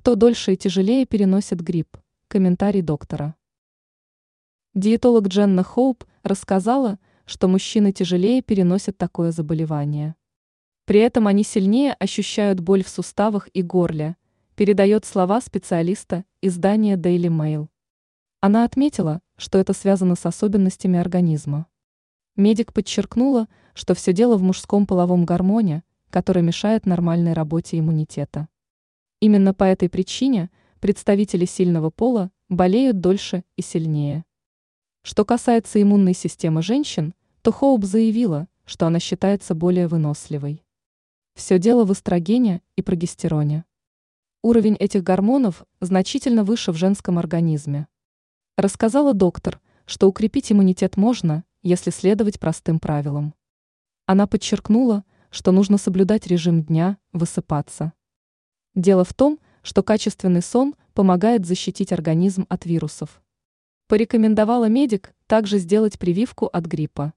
Кто дольше и тяжелее переносит грипп? Комментарий доктора. Диетолог Дженна Хоуп рассказала, что мужчины тяжелее переносят такое заболевание. При этом они сильнее ощущают боль в суставах и горле, передает слова специалиста издания Daily Mail. Она отметила, что это связано с особенностями организма. Медик подчеркнула, что все дело в мужском половом гормоне, который мешает нормальной работе иммунитета. Именно по этой причине представители сильного пола болеют дольше и сильнее. Что касается иммунной системы женщин, то Хоуп заявила, что она считается более выносливой. Все дело в эстрогене и прогестероне. Уровень этих гормонов значительно выше в женском организме. Рассказала доктор, что укрепить иммунитет можно, если следовать простым правилам. Она подчеркнула, что нужно соблюдать режим дня, высыпаться. Дело в том, что качественный сон помогает защитить организм от вирусов. Порекомендовала медик также сделать прививку от гриппа.